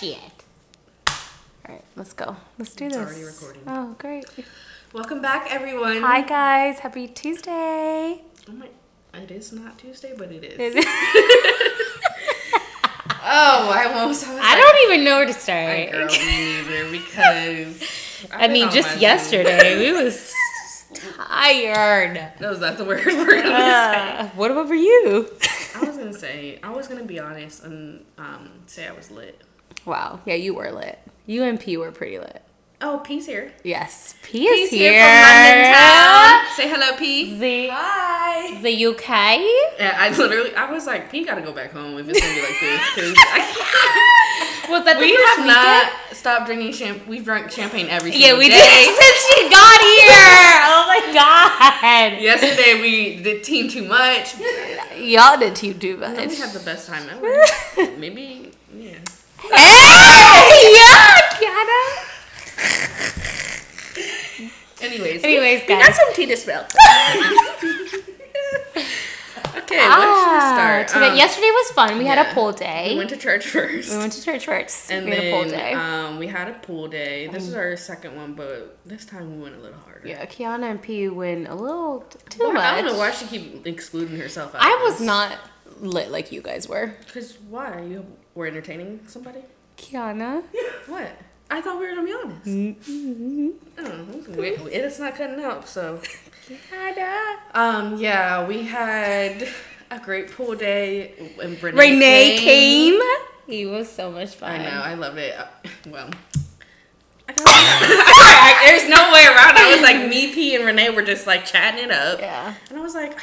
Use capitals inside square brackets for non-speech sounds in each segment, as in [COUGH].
sick of your shit. All right, let's go. Let's do It's this. already recording. Oh, great. Welcome back, everyone. Hi guys, happy Tuesday. Oh my, it is not Tuesday, but it is. Is- [LAUGHS] Oh, I almost. I, I like, don't even know where to start. I girl, me neither because. [LAUGHS] I mean, just yesterday we was tired. No, is [LAUGHS] that the word we're gonna Uh, what about for you? I was gonna say. I was gonna be honest and um, say I was lit. Wow, yeah, you were lit. You and P were pretty lit. Oh, P's here. Yes, P is P's here. here from London town. Say hello, P. The Hi. the UK. Yeah, I literally, I was like, P gotta go back home if it's gonna be like this, [LAUGHS] I Was that the We first have weekend? not stopped drinking champagne. We've drunk champagne every Yeah, we day. did [LAUGHS] since she got here. [LAUGHS] Oh my god. Yesterday we did team too much. Y'all did too too And much. we had the best time ever. Maybe. Hey, yeah, [LAUGHS] Kiana. Anyways, Anyways, guys. got some tea to spill. okay, Ah, start. today, Um, yesterday was fun. We had a pool day. We went to church first. We went to church first. and we had then a pool day. um, we had a pool day. This is our second one, but this time we went a little harder. yeah, Kiana and P went a little too Why- much. I don't know why she keep excluding herself. Out I was this. not lit like you guys were. Because why? You were entertaining somebody? Kiana. [LAUGHS] What? I thought we were gonna be honest. Mm-hmm. Oh, we- it's not cutting out. So, Kiana. um, yeah, we had a great pool day. And Renee, Renee came. He was so much fun. I know. I love it. Uh, Well. I [LAUGHS] there's no way around. it. I was like, me, P, and Renee were just like chatting it up. Yeah. And I was like,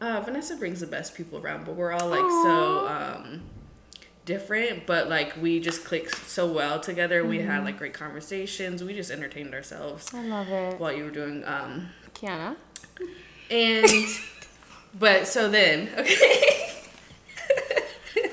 uh, Vanessa brings the best people around, but we're all like so um, different. But like we just clicked so well together. We had like great conversations. We just entertained ourselves I love it. while you were doing. Um, Kiana. and [LAUGHS] but so then okay. [LAUGHS]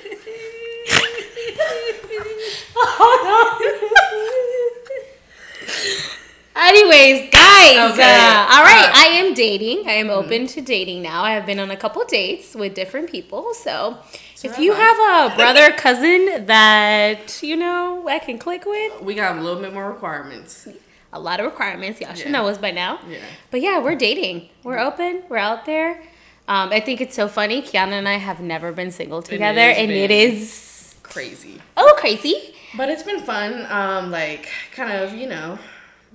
[LAUGHS] Anyways, guys, Okay, uh, all right, uh, I am dating. I am open to dating now. I have been on a couple dates with different people. So, if you have a [LAUGHS] brother, cousin that you know I can click with, we got a little bit more requirements. a lot of requirements. Y'all should Yeah. know us by now. Yeah. But yeah, we're dating. We're open. We're out there. Um, I think it's so funny. Kiana and I have never been single together, and, it is, been- is Crazy. Oh, crazy. But it's been fun, um, like kind of, you know,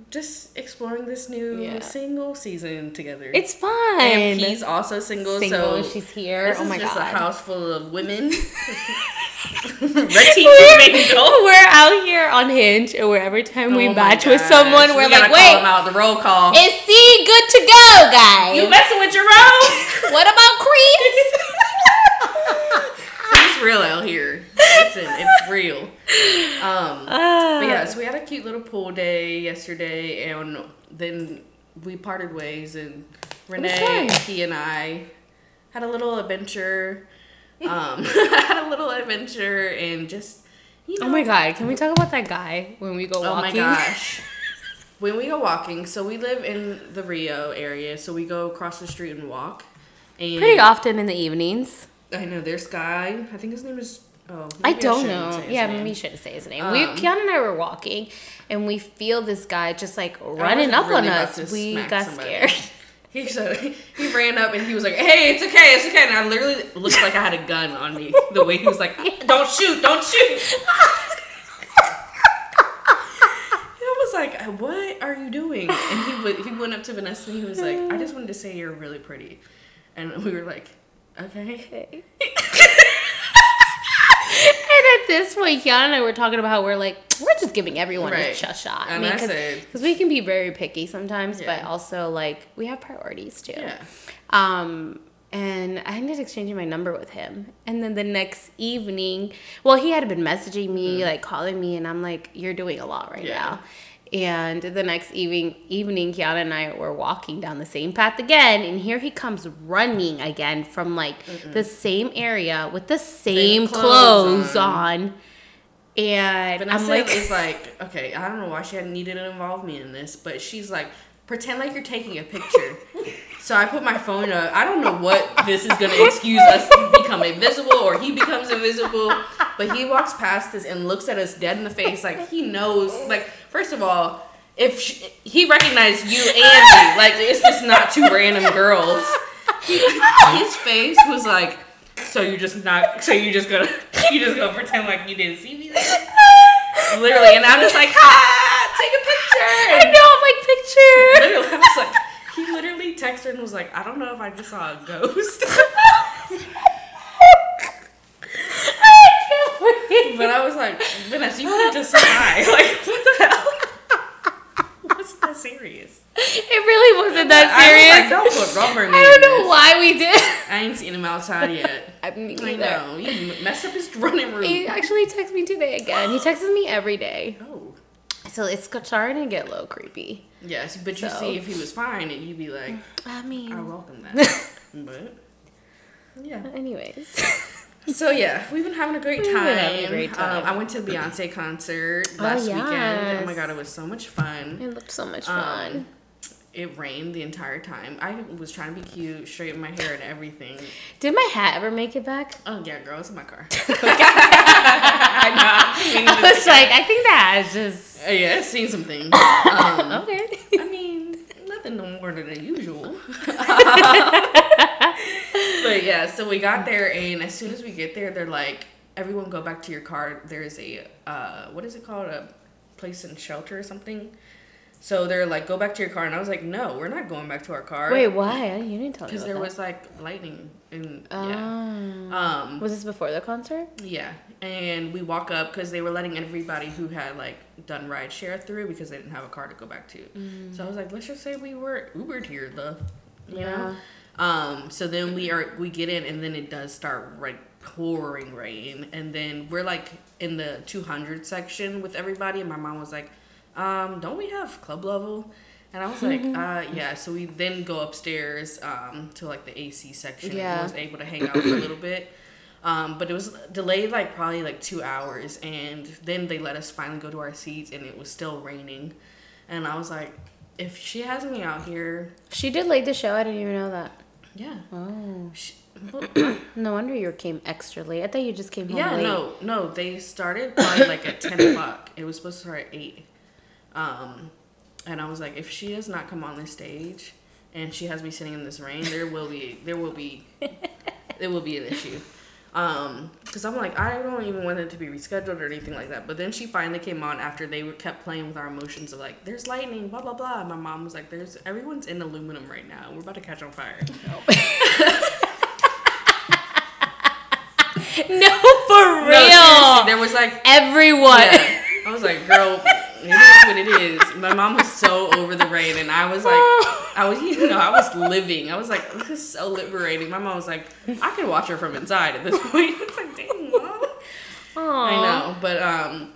just exploring this new Yeah. single season together. It's fun. and P's also single, single. so She's here. this oh is my just god. a house full of women. [LAUGHS] Mingle. We're out here on Hinge, and where every time we Oh match with someone, we're We like, call "Wait, out the roll call. is C good to go, guys? you messing with your [LAUGHS] own? what about Chris?" [LAUGHS] it's real out here. Listen, it's real. Um, Ah. but yeah, so we had a cute little pool day yesterday, and then we parted ways, and Renee, he, and I had a little adventure. Um, [LAUGHS] had a little adventure, and just you know. oh my god, can we talk about that guy when we go walking? Oh my gosh. [LAUGHS] When we go walking, so we live in the Rio area, so we go across the street and walk. And Pretty often in the evenings. I know there's Guy. I think his name is. Oh, I don't shouldn't know. Yeah, name. maybe you shouldn't say his name. we, Um, and I were walking, and we feel this guy just like running up on really about us. We got somebody. scared. [LAUGHS] [LAUGHS] He said he ran up and he was like, "Hey, it's okay, it's okay." And I literally looked like I had a gun on me. The way he was like, "Don't shoot, don't shoot." [LAUGHS] I was like, "What are you doing?" And he he went up to Vanessa and he was like, "I just wanted to say you're really pretty," and we were like, "Okay." [LAUGHS] And at this point, Kiana and I were talking about how we're like, we're just giving everyone a Right. sh- shot. And I because we can be very picky sometimes, but also like we have priorities too. Yeah. Um, and I ended up exchanging my number with him. And then the next evening, well, he had been messaging me, like calling me, and I'm like, you're doing a lot right. Yeah. now. And the next evening, evening, Kiana and I were walking down the same path again, and here he comes running again from like the same area with the same, clothes clothes, on. And Vanessa I'm like, is [LAUGHS] like, okay, I don't know why she hadn't needed to involve me in this, but she's like, pretend like you're taking a picture. so I put my phone up. I don't know what this is gonna excuse us to become invisible or he becomes invisible. but he walks past us and looks at us dead in the face, like he knows. Like first of all, if she, he recognized you and me, [LAUGHS] like it's just not two random girls. His face was like, so you just not, so you just gonna, [LAUGHS] you just gonna pretend like you didn't see me. There? [LAUGHS] Literally, and I'm just like, ha, take a picture. I know, I'm like picture. Literally, I was like, he literally texted her and was like, I don't know if I just saw a ghost. But I was like, Vanessa, you could just say hi. [LAUGHS] Like, what the hell? [LAUGHS] What's that serious? It really wasn't that serious. I was like, don't put rubber in [LAUGHS] I don't know why we did. I ain't seen him outside yet. I mean, I know. You messed up his running room. He actually texted me today again. He texts me every day. Oh. So it's starting to get a little creepy. Yes, but you So. see, if he was fine, and you'd be like, I mean, I welcome that. but, yeah. anyways. So yeah, we've been having a great time. a great time. Um, I went to the Beyonce concert Oh, last weekend. Oh my god, it was so much fun. It looked so much Um, fun. It rained the entire time. I was trying to be cute, straighten my hair and everything. Did my hat ever make it back? Oh yeah, girl, it's in my car. [LAUGHS] I know. [LAUGHS] was like, I think that is just Uh, yeah, I've seen some things. [LAUGHS] Um, okay. I mean, nothing no more than usual. But yeah, so we got there, and as soon as we get there, they're like, "Everyone, go back to your car." There's a uh, what is it called? A place in shelter or something. So they're like, "Go back to your car," and I was like, "No, we're not going back to our car." Wait, why? You didn't tell me. because there that. was like lightning and Oh. yeah. Um, Was this before the concert? yeah, and we walk up because they were letting everybody who had like done ride share through because they didn't have a car to go back to. So I was like, let's just say we were Ubered here, though. You know. Um. So then we are we get in and then it does start like pouring rain and then we're like in the 200 section with everybody and my mom was like, um, don't we have club level? And I was like, [LAUGHS] uh, yeah. So we then go upstairs um, to like the AC section. Yeah. And was able to hang out for a little bit. Um, but it was delayed like probably like two hours, and then they let us finally go to our seats, and it was still raining. And I was like, if she has me out here, She did late the show. I didn't even know that. Yeah, Oh, she, [CLEARS THROAT] no wonder you came extra late. I thought you just came home yeah, late. no, no, they started probably like at ten o'clock. It was supposed to start at eight. Um, and I was like, if she does not come on this stage, and she has me sitting in this rain, there will be, there will be, there will be an issue. Um, because I'm like, I don't even want it to be rescheduled or anything like that. But then she finally came on after they were kept playing with our emotions of like, there's lightning, blah blah blah. And my mom was like, there's everyone's in aluminum right now. We're about to catch on fire. [LAUGHS] No, for real. No, there was like Everyone. Yeah. I was like, girl, it is what it is. My mom was so over the rain, and I was like, I was, you know, I was living. I was like, this is so liberating. My mom was like, I can watch her from inside at this point. [LAUGHS] It's like, dang, mom. Aw. I know, but um,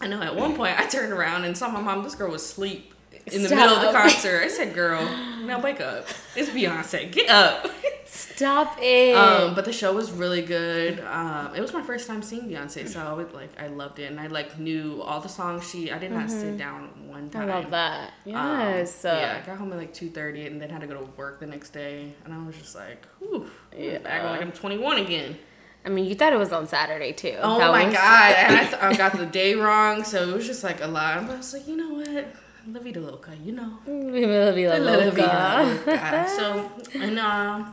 I know at one point I turned around and saw my mom. This girl was asleep in the middle of the concert. I said, "Girl, now wake up. It's Beyonce. Get up." [LAUGHS] Stop it. Um, but the show was really good. Um, it was my first time seeing Beyonce, so I would like I loved it, and I like knew all the songs she. I did not sit down one Mm-hmm. I time. love that. Um, Yes. uh, yeah, I got home at like two thirty, and then had to go to work the next day, and I was just like, "Whew, Yeah. acting like I'm 21 again." I mean, you thought it was on Saturday too. Oh That my was- god, [LAUGHS] I, th- I got the day wrong, so it was just like a lot. But I was like, you know what, La Vida Loca, you know, la La loca. Vida Loca. So and uh,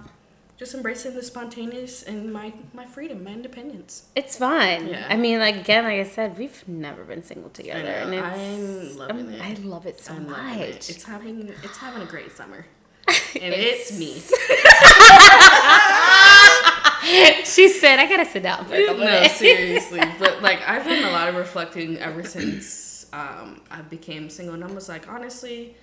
just embracing the spontaneous and my my freedom, my independence. It's fun. Yeah. I mean, like again, like I said, we've never been single together, and it's I'm loving I'm- it. I love it so I'm much. it. It's having it's having a great summer, [LAUGHS] and it's, me. [LAUGHS] she said, "I gotta sit down for a couple no, minutes." seriously. [LAUGHS] But like I've done a lot of reflecting ever since um, I became single, and I was like, honestly,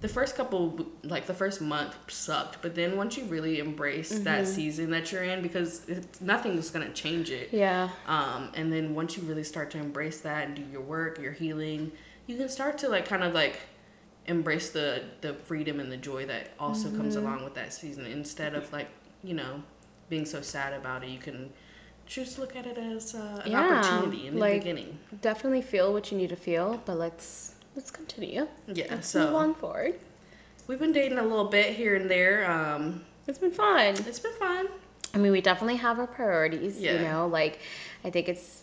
the first couple, like the first month, sucked. But then once you really embrace that Mm-hmm. season that you're in, because nothing's gonna change it. Yeah. Um, and then once you really start to embrace that and do your work, your healing, you can start to like kind of like embrace the the freedom and the joy that also comes Mm-hmm. along with that season instead of like you know being so sad about it you can choose to look at it as uh, an Yeah, opportunity in the like- beginning Definitely feel what you need to feel, but let's let's continue. yeah Let's move so on forward. we've been dating a little bit here and there um It's been fun. it's been fun I mean, we definitely have our priorities. Yeah. You know, like I think it's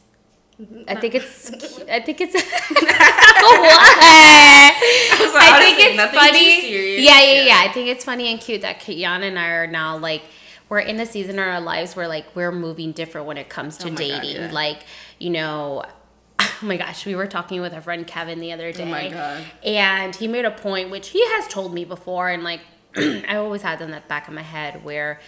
I think it's. [LAUGHS] I think it's. [LAUGHS] [LAUGHS] what? was like, I think it's funny. Yeah, yeah, Yeah. yeah, I think it's funny and cute that Kiana and I are now like we're in a season in our lives where like we're moving different when it comes to Oh my God, dating. yeah. Like, you know, [LAUGHS] oh my gosh, we were talking with our friend Kevin the other day. Oh my God. And he made a point which he has told me before and like [CLEARS THROAT] I always had in the back of my head where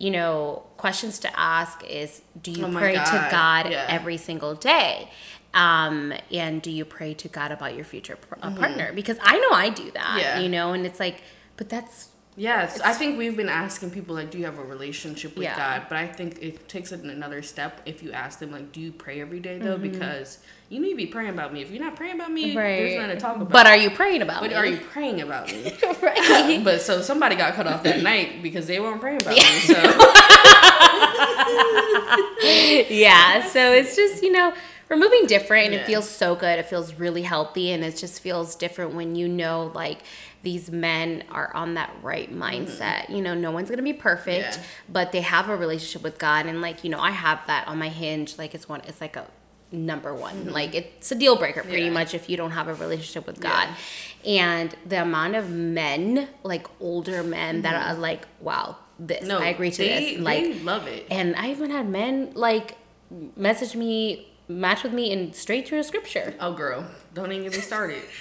you know, questions to ask is do you Oh pray to God, God yeah. every single day? Um, and do you pray to God about your future par- uh, partner? Because I know I do that, Mm-hmm. Yeah. you know, and it's like, but that's Yes, I think we've been asking people like, do you have a relationship with Yeah. God? But I think it takes it another step if you ask them like, do you pray every day though? Mm-hmm. Because you need to be praying about me. If you're not praying about me, right. there's nothing to talk about. But are you praying about But me? But are you praying about me? [LAUGHS] right? [LAUGHS] but so somebody got cut off that night because they weren't praying about me. So [LAUGHS] yeah. So it's just you know we're moving different, and it feels so good. It feels really healthy, and it just feels different when you know like these men are on that right mindset. You know, no one's gonna be perfect, Mm-hmm. Yeah. but they have a relationship with God, and like you know, I have that on my hinge. Like it's one. It's like a number one. Like it's a deal breaker pretty Mm-hmm. Yeah. much if you don't have a relationship with Yeah. God. And the amount of men, like older men, that are like, wow, this Mm-hmm. no, I agree to they, this. Like they love it. and I even had men like message me, match with me, and straight through a scripture. Oh, girl, don't even get me started. [LAUGHS]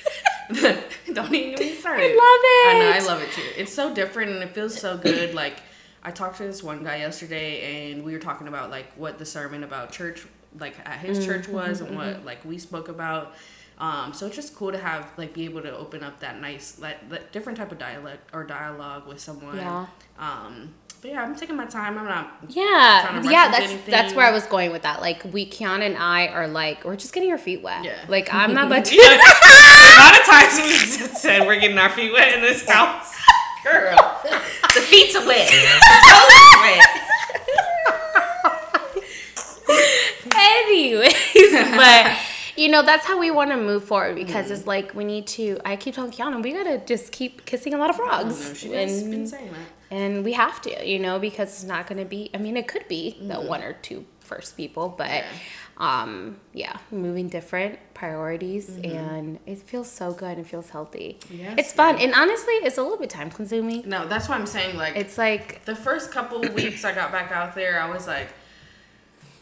[LAUGHS] don't even get me started. I love it. I know. I love it too. It's so different and it feels so good. Like, I talked to this one guy yesterday, and we were talking about like what the sermon about church, like at his Mm-hmm, church was, and what like we spoke about. Um, so it's just cool to have like be able to open up that nice, like, different type of dialect or dialogue with someone. Yeah. Um, but yeah, I'm taking my time. I'm not. Yeah, Trying to yeah, rush that's into that's where I was going with that. Like we, Kiana and I are like, we're just getting our feet wet. Yeah. Like I'm not [LAUGHS] about to. [LAUGHS] a lot of times we just said we're getting our feet wet in this house. [LAUGHS] Girl, the feet are wet. The toes are wet. Anyways, but you know that's how we want to move forward because it's mm-hmm. like we need to. I keep telling Kiana we gotta just keep kissing a lot of I frogs, know, she has and been saying that. And we have to, you know, because it's not gonna be. I mean, it could be the one or two first people, but Yeah. um, yeah, moving different priorities, and it feels so good. It feels healthy. Yes, it's fun, yeah. and honestly, it's a little bit time consuming. No, that's why I'm saying like It's like the first couple weeks I got back out there, I was like,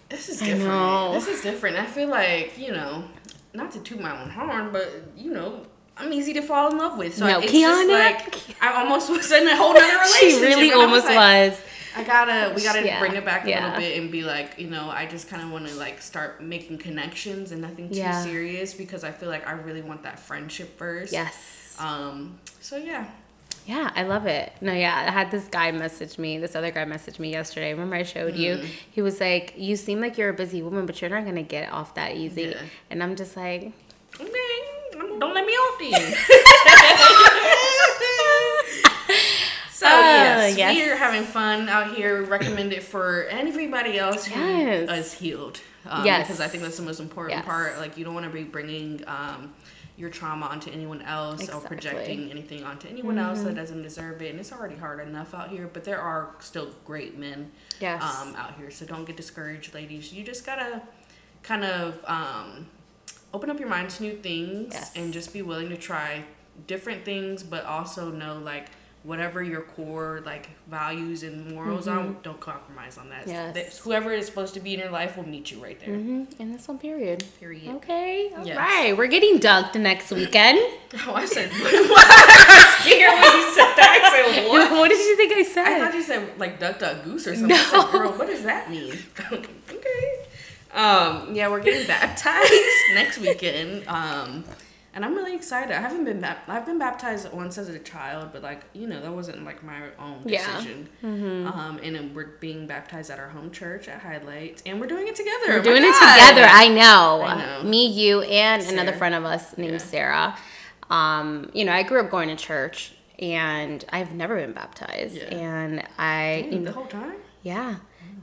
this is different. This is different. I feel like you know, not to toot my own horn, but you know. I'm easy to fall in love with, so No, it's just Kiana- like I almost [LAUGHS] was in a whole nother [LAUGHS] relationship. she really almost like, was. I gotta, we gotta Yeah, bring it back a yeah. little bit and be like, you know, I just kind of want to like start making connections and nothing too Yeah. serious because I feel like I really want that friendship first. Yes. Um. So yeah. Yeah, I love it. No, yeah, I had this guy message me. This other guy messaged me yesterday. Remember I showed you? Mm-hmm. He was like, "You seem like you're a busy woman, but you're not gonna get off that easy." And I'm just like, Okay. Don't let me off then. [LAUGHS] So yes, Oh, yes. we are having fun out here. Recommend it for everybody else who Yes. is healed. Um, Yes. because I think that's the most important Yes. part. Like you don't want to be bringing um, your trauma onto anyone else or Exactly. Mm-hmm. projecting anything onto anyone else that doesn't deserve it. And it's already hard enough out here, but there are still great men Yes. um, out here. So don't get discouraged, ladies. You just gotta kind of um, open up your mind to new things Yes. and just be willing to try different things, but also know like whatever your core like values and morals are, don't compromise on that. Mm-hmm. Yes. Whoever is supposed to be in your life will meet you right there. hmm and this one period. Period. Okay, all right. Yes. We're getting dunked next weekend. [LAUGHS] Oh, I said [LAUGHS] what? [LAUGHS] I was scared when you said that. I said what? what did you think I said? I thought you said like duck duck goose or something. I said, girl, what does that mean? Um, yeah, we're getting [LAUGHS] baptized [LAUGHS] next weekend. Um, and I'm really excited. I haven't been bap- I've been baptized once as a child, but like you know that wasn't like my own decision. Yeah. Mm-hmm. Um, and we're being baptized at our home church at Highlight, and we're doing it together. We're Oh doing it together. I know. I know. Me, you, and another friend of us named Yeah. Sarah. Um, you know, I grew up going to church, and I've never been baptized. Yeah. And I, you know, the whole time. yeah,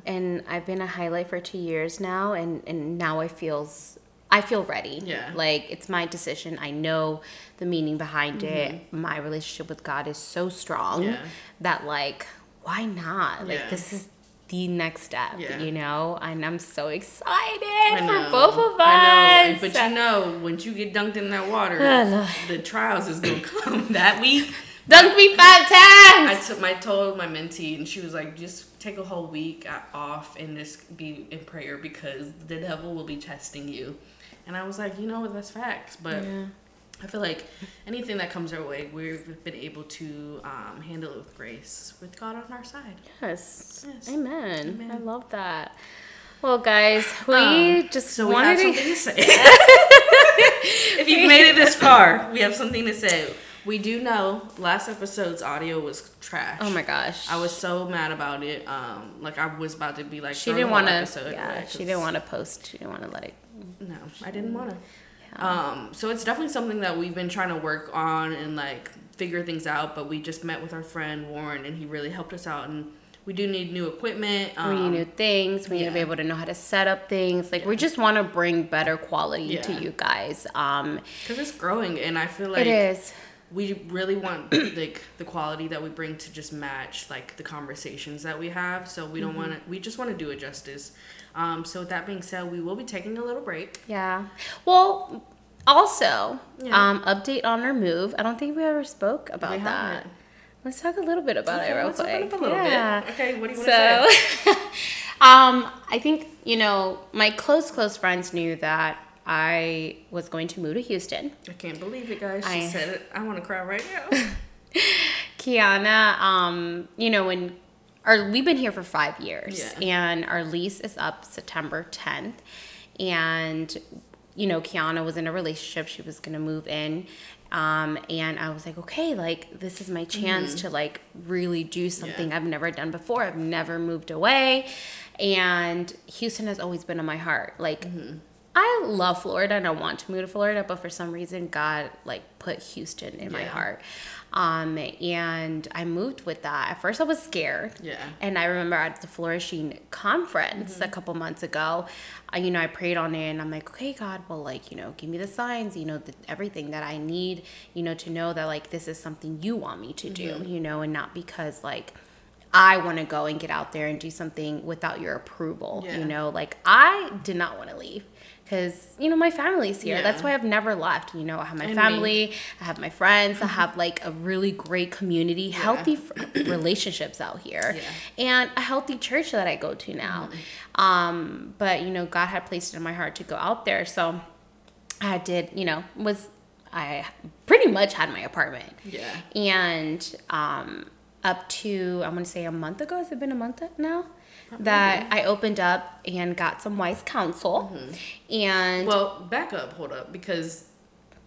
and I've been a highlight for two years now, and and now I feels. I feel ready. Yeah. Like it's my decision. I know the meaning behind it. My relationship with God is so strong Mm-hmm. Yeah. that like why not? Like Yeah. this is the next step, Yeah. you know? And I'm so excited for both of us. I know. But you know, once you get dunked in that water, [SIGHS] the trials is gonna come [LAUGHS] that week. Dunk me five times. I took my told my mentee, and she was like, "Just take a whole week off and just be in prayer because the devil will be testing you." And I was like, "You know what? That's facts." But Yeah. I feel like anything that comes our way, we've been able to um, handle it with grace, with God on our side. Yes. Yes. Amen. Amen. I love that. Well, guys, we Um, just So we have to. something to say. [LAUGHS] if you've made it this far, we have something to say. We do know last episode's audio was trash. Oh my gosh. I was so mad about it. Um, like I was about to be like, She didn't want to. Yeah, she didn't want to post. She didn't want to let it. No, I didn't want to. Um, so it's definitely something that we've been trying to work on and like figure things out. But we just met with our friend Warren, and he really helped us out. And we do need new equipment. Um, we need new things. We need to be able to know how to set up things. Like we just want to bring better quality to you guys. Um, because it's growing, and I feel like it is. We really want like the quality that we bring to just match like the conversations that we have so we Mm-hmm. don't want to we just want to do it justice um so with that being said we will be taking a little break Yeah. Well, also, Yeah. um, update on our move. I don't think we ever spoke about We that. haven't. Let's talk a little bit about Okay, it real let's quick. up a little yeah. bit okay what do you want to say [LAUGHS] um, I think you know my close close friends knew that I was going to move to Houston. i can't believe it guys she I- said it i want to cry right now [LAUGHS] Kiana, um, you know, when our we've been here for five years Yeah. and our lease is up September 10th. And, you know, Kiana was in a relationship, she was gonna move in. Um, and I was like, okay, like this is my chance to like really do something Yeah. I've never done before. I've never moved away. And Houston has always been on my heart. Like I love Florida and I want to move to Florida, but for some reason God like put Houston in my heart. Um, and I moved with that. At first I was scared. Yeah. And I remember at the Flourishing conference Mm-hmm. a couple months ago, uh, you know, I prayed on it and I'm like, okay, God, well, like, you know, give me the signs, you know, the, everything that I need, you know, to know that like this is something you want me to do, Mm-hmm. you know, and not because like I want to go and get out there and do something without your approval, Yeah. you know, like I did not want to leave. Because you know my family's here. That's why I've never left. You know, I have my And me. family, I have my friends, I have like a really great community, healthy f- [CLEARS THROAT] relationships out here, Yeah. and a healthy church that I go to now. Mm-hmm. Um, but you know, God had placed it in my heart to go out there, so I did. You know, was I pretty much had my apartment, yeah and um, up to I'm gonna say a month ago. Has it been a month now? That I opened up and got some wise counsel, and well back up hold up because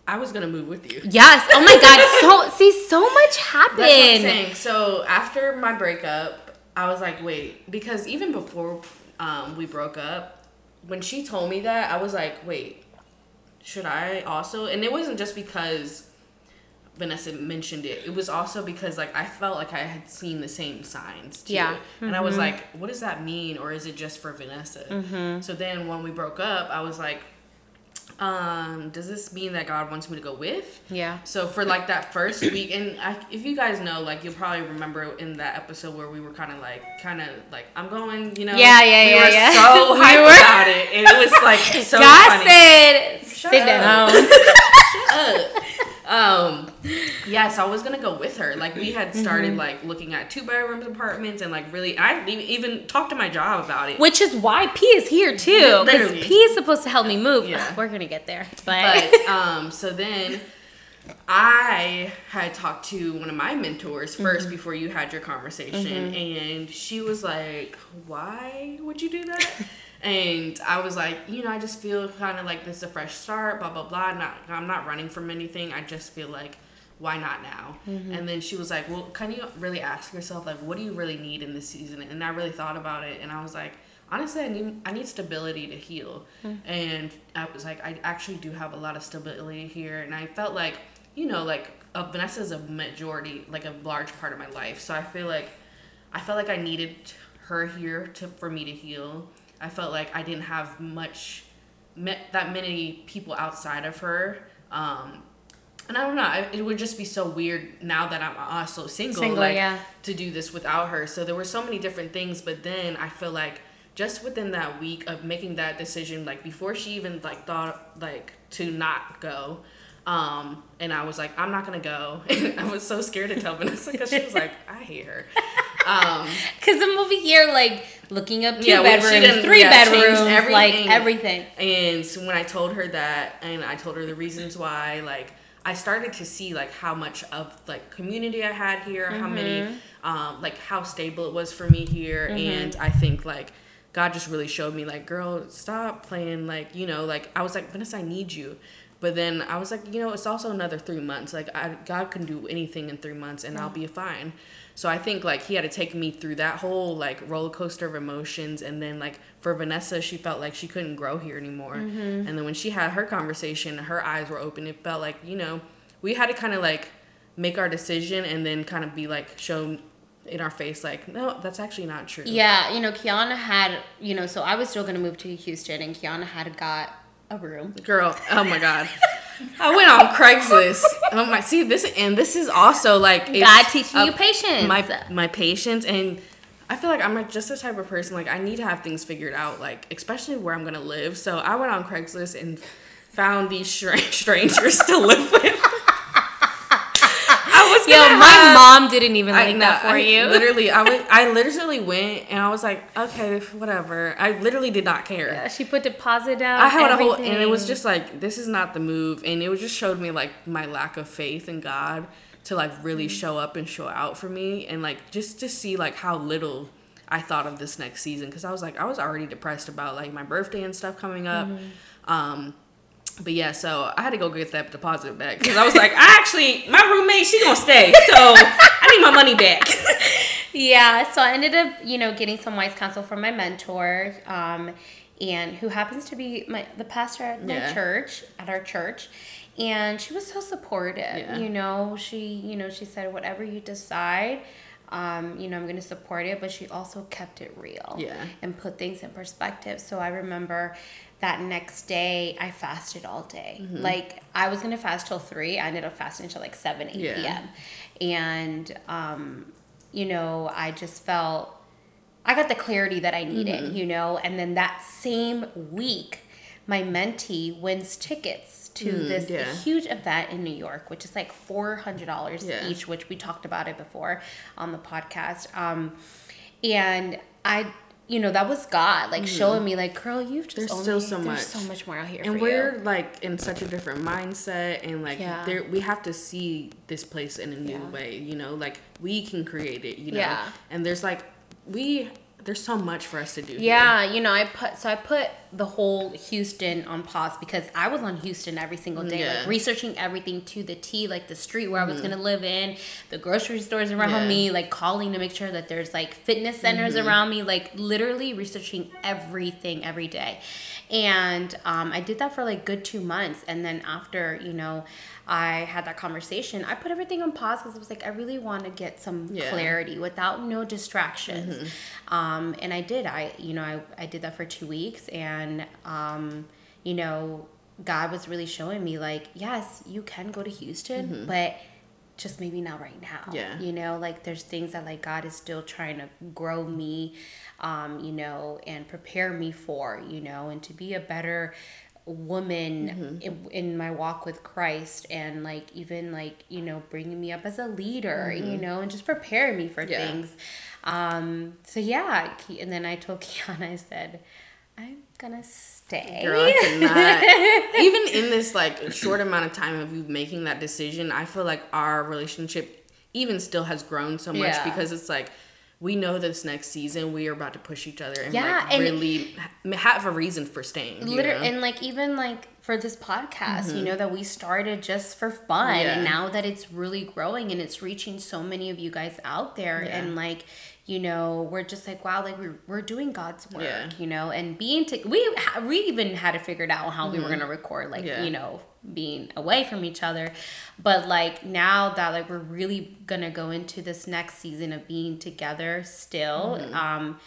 i was gonna move with you Yes. Oh my God. [LAUGHS] So see, so much happened. That's what I'm saying. So after my breakup, I was like, wait, because even before um, we broke up, when she told me that, I was like, wait, should I also? And it wasn't just because Vanessa mentioned it. It was also because like I felt like I had seen the same signs too. Yeah. And I was like, what does that mean? Or is it just for Vanessa? So then when we broke up, I was like, um, does this mean that God wants me to go with? Yeah. So for like that first week, and I, if you guys know, like you'll probably remember in that episode where we were kind of like, kind of like, I'm going, you know. Yeah, yeah, we yeah, were yeah. so [LAUGHS] We hyped were. about it, and it was like so [LAUGHS] God funny. said, Shut sit up. down. [LAUGHS] Shut up. Um, yeah, so I was gonna go with her. Like we had started Mm-hmm. like looking at two bedroom apartments, and like really, I even talked to my job about it. Which is why P is here too. Because P is supposed to help me move. Yeah. We're gonna get there. But, but um [LAUGHS] so then I had talked to one of my mentors 1st Mm-hmm. before you had your conversation and she was like, "Why would you do that?" And I was like, "You know, I just feel kind of like this is a fresh start, blah blah blah. Not I'm not running from anything. I just feel like why not now?" Mm-hmm. And then she was like, "Well, can you really ask yourself like what do you really need in this season?" And I really thought about it and I was like, honestly i need i need stability to heal and i was like i actually do have a lot of stability here and i felt like you know like uh, vanessa is a majority like a large part of my life so i feel like i felt like i needed her here to for me to heal i felt like i didn't have much met that many people outside of her um and I don't know, I, it would just be so weird now that I'm also single, Single, like yeah. to do this without her. So there were so many different things, but then I feel like just within that week of making that decision, like before she even like thought like to not go, um, and I was like, I'm not gonna go. [LAUGHS] And I was so scared to tell Vanessa because she was like, [LAUGHS] I hate her. Um, [LAUGHS] Because the movie here, like looking up two Yeah, bedrooms, didn't- three yeah, bedrooms, like everything. everything. And so when I told her that, and I told her the reasons why, like I started to see like how much of like community I had here, how many, Mm-hmm. um, like how stable it was for me here, and I think like God just really showed me like, girl, stop playing like you know, like I was like Vanessa, I need you. But then I was like, you know, it's also another three months. Like, I, God can do anything in three months, and I'll be fine. So I think like he had to take me through that whole like roller coaster of emotions, and then like for Vanessa, she felt like she couldn't grow here anymore. Mm-hmm. And then when she had her conversation, her eyes were open. It felt like you know we had to kind of like make our decision, and then kind of be like shown in our face like, no, that's actually not true. Yeah, you know, Kiana had, you know, so I was still gonna move to Houston, and Kiana had got a room. Girl, oh my god. I went on Craigslist. Oh my, see this, and this is also like God teaching a- you patience. My my patience, and I feel like I'm just the type of person like I need to have things figured out, like especially where I'm gonna live. So I went on Craigslist and found these stra- [LAUGHS] strangers to live with. Was Yo, my have- mom didn't even like that for I you. Literally, I went. I literally went, and I was like, okay, whatever. I literally did not care. Yeah, she put deposit down. I had a whole, and it was just like, this is not the move, and it was just showed me like my lack of faith in God to like really show up and show out for me, and like just to see like how little I thought of this next season, because I was like, I was already depressed about like my birthday and stuff coming up, um. But yeah, so I had to go get that deposit back because I was like, I actually, my roommate, she gonna stay, so I need my money back. [LAUGHS] Yeah, so I ended up, you know, getting some wise counsel from my mentor, um, and who happens to be my the pastor at my Yeah. church, at our church. And she was so supportive. Yeah. You know, she, you know, she said, whatever you decide, um, you know, I'm gonna support it, but she also kept it real. Yeah. And put things in perspective. So I remember that next day I fasted all day. Mm-hmm. Like I was gonna fast till three. I ended up fasting until like seven, eight Yeah. PM. And um, you know, I just felt I got the clarity that I needed, Mm-hmm. you know, and then that same week, my mentee wins tickets to this Mm, yeah. huge event in New York, which is like four hundred dollars Yeah. each, which we talked about it before on the podcast. Um, and I, you know, that was God like showing me, like, girl, you've just Mm-hmm. There's only, still so there's much. so much more out here, and we're you. like in such a different mindset and like Yeah. there we have to see this place in a new Yeah. way you know like we can create it you know Yeah. and there's like we there's so much for us to do here. Yeah, you know, I put so I put the whole Houston on pause because I was on Houston every single day, Yeah. like researching everything to the T, like the street where I was gonna live in, the grocery stores around Mm-hmm. Yeah. me, like calling to make sure that there's like fitness centers Mm-hmm. around me, like literally researching everything every day. And um, I did that for like good two months, and then after you know. I had that conversation. I put everything on pause because I was like, I really want to get some Yeah. clarity without no distractions. Mm-hmm. Um, and I did. I, you know, I, I did that for two weeks and, um, you know, God was really showing me like, yes, you can go to Houston, but just maybe not right now. Mm-hmm. Yeah. You know, like there's things that like God is still trying to grow me, um, you know, and prepare me for, you know, and to be a better woman Mm-hmm. in, in my walk with Christ and like even like you know bringing me up as a leader you know and just preparing me for Mm-hmm. Yeah. things um so yeah and then I told [LAUGHS] Kiana I said gonna stay Girl, I cannot. [LAUGHS] Even in this like short amount of time of you making that decision, I feel like our relationship even still has grown so much Yeah. because it's like we know this next season we are about to push each other and Yeah, like and- really ha- have a reason for staying. you know? and like even like for this podcast you mm-hmm. know that we started just for fun Yeah. and now that it's really growing and it's reaching so many of you guys out there Yeah. and like you know we're just like wow like we're, we're doing god's work Yeah. you know and being to we we even had to figure it out how we were gonna record like Mm-hmm. Yeah. you know being away from each other but like now that like we're really gonna go into this next season of being together still Mm-hmm. um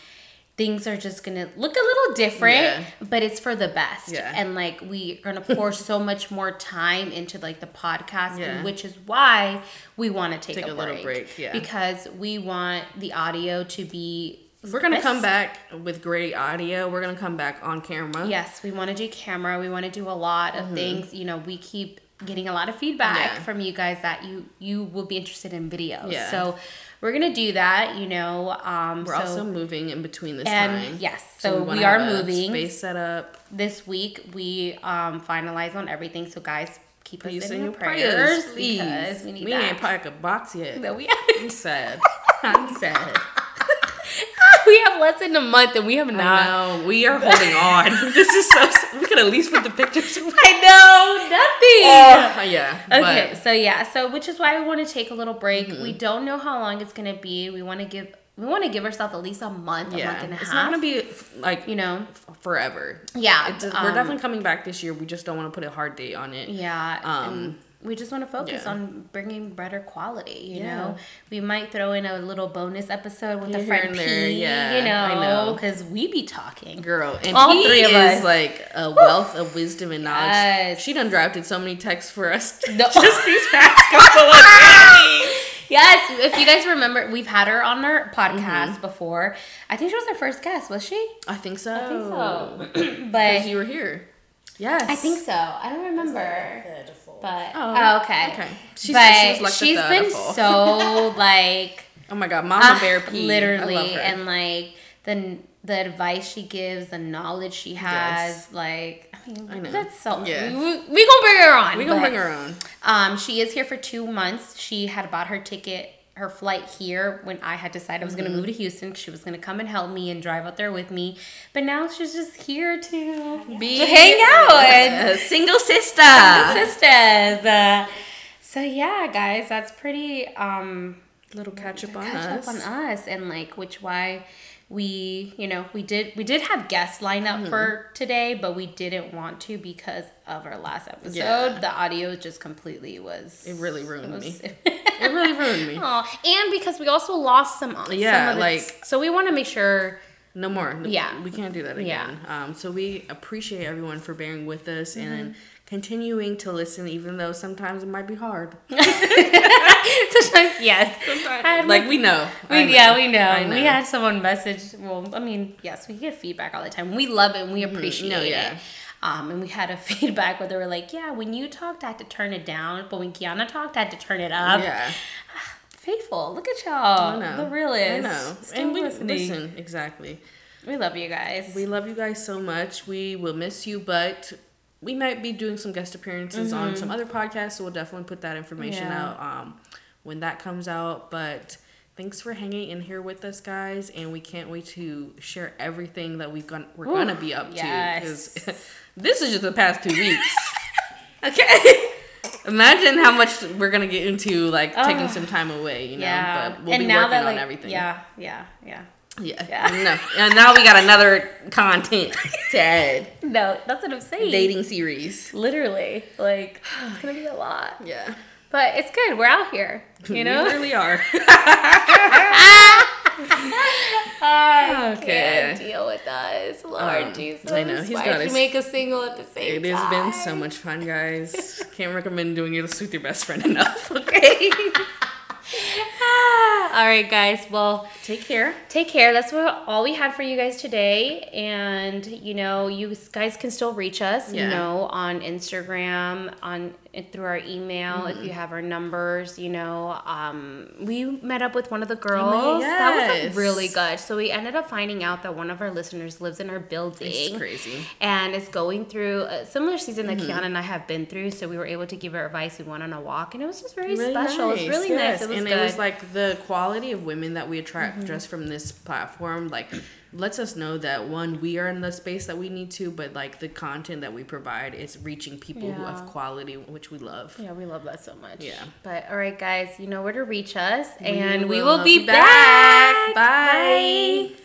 things are just gonna look a little different, Yeah. but it's for the best. Yeah. And like we're gonna [LAUGHS] pour so much more time into like the podcast, Yeah. which is why we want to take, Take a, a little break, break, yeah. because we want the audio to be. We're gonna come back with great audio. We're gonna come back on camera. Yes, we want to do camera. We want to do a lot of things. You know, we keep getting a lot of feedback Mm-hmm. Yeah. from you guys that you you will be interested in videos. Yeah. So we're gonna do that. You know, um, We're so, also moving in between this and time. yes, so, wanna we are moving Space set up. this week. We um finalize on everything. So guys, keep us Please in your prayers, prayers, please. because we need we that. ain't packed a box yet. that we I'm sad. I'm sad. We have less than a month and we have not. No, we are holding on. [LAUGHS] this is so. We could at least put the pictures. away. I know nothing. Oh, yeah. Okay, but so yeah, so which is why we want to take a little break. Mm-hmm. We don't know how long it's gonna be. We want to give we want to give ourselves at least a month, a month yeah, and a half. it's not gonna be like you know, f- forever. yeah. It's, we're um, definitely coming back this year. We just don't want to put a hard date on it. yeah. um, and we just want to focus yeah. on bringing better quality. You Yeah. know, we might throw in a little bonus episode with Here a friend and P. yeah, you know, I know. because we be talking. Girl, and All he three of is us. like a wealth of wisdom and knowledge. Yes. She done drafted so many texts for us. [LAUGHS] No. just [LAUGHS] these past couple of days. Yes, if you guys remember, we've had her on our podcast Mm-hmm. before. I think she was our first guest, was she? I think so. I think so. [CLEARS THROAT] Because but you were here. Yes. I think so. I don't remember. But Oh, oh, okay. okay. She but she she's like the been so [LAUGHS] [LAUGHS] like Oh my god, Mama ah, Bear literally, and like the the advice she gives, the knowledge she has, like I mean, I that's so. Yeah. We, we gonna bring her on. we gonna but, bring her on. Um, she is here for two months. She had bought her ticket, her flight here when I had decided I was Mm-hmm. gonna move to Houston. She was gonna come and help me and drive out there with me, but now she's just here to Be to hang out and [LAUGHS] single sister. sisters. Uh, so yeah, guys, that's pretty um Little catch up on catch us. up on us and like which why we you know we did we did have guests lined up Mm-hmm. for today but we didn't want to because of our last episode Yeah. the audio just completely was It really ruined was- me. [LAUGHS] It really ruined me. Aw, and because we also lost some Yeah, some like- so we want to make sure No more. No- Yeah. We can't do that Yeah. again. Um, so we appreciate everyone for bearing with us Mm-hmm. and continuing to listen, even though sometimes it might be hard. [LAUGHS] sometimes yes I had like we know. We, know. yeah, we know. I We had someone message. Well, I mean, yes, we get feedback all the time. We love it and we appreciate Mm-hmm. No, yeah. it. Um, and we had a [LAUGHS] feedback where they were like, "Yeah, when you talked, I had to turn it down, but when Kiana talked, I had to turn it up." yeah. [SIGHS] Faithful, look at y'all, I know. the realest. I know. Still and we listening. listen exactly. We love you guys. We love you guys so much. We will miss you, but we might be doing some guest appearances on some other podcasts, so we'll definitely put that information Mm-hmm. Yeah. out um, when that comes out. But thanks for hanging in here with us, guys, and we can't wait to share everything that we've gone we're Ooh, gonna be up yes. to because [LAUGHS] this is just the past two weeks. [LAUGHS] okay. [LAUGHS] Imagine how much we're gonna get into, like taking some time away, you know. yeah, But we'll and be working that on everything. yeah, yeah, yeah. Yeah, Yeah. No, and now we got another content [LAUGHS] to add No, that's what I'm saying. dating series. literally, like it's gonna be a lot, [SIGHS] Yeah. but it's good. We're out here, [LAUGHS] you know. We really are. [LAUGHS] I Okay. can't deal with us, Lord Um, Jesus. I know, he's Why got his- make us single at the same It time? has been so much fun, guys. Can't recommend doing this with your best friend enough. Okay. All right, guys. Well, Take care. take care. That's what all we had for you guys today. And you know, you guys can still reach us. yeah. You know, on Instagram, on through our email. If Mm-hmm. you have our numbers, you know, um, we met up with one of the girls. yes. That was like, really good. So we ended up finding out that one of our listeners lives in our building. It's crazy. and is going through a similar season that Mm-hmm. Kiana and I have been through. So we were able to give her advice. We went on a walk, and it was just very Really special. It was really yes. nice. It was and good. Mm-hmm. it was like the quality of women that we attract just from this platform, like lets us know that one, we are in the space that we need to, but like the content that we provide is reaching people who Yeah. have quality, which we love. yeah, we love that so much. Yeah. But all right, guys, you know where to reach us, and we will will be, be back. back. Bye. Bye.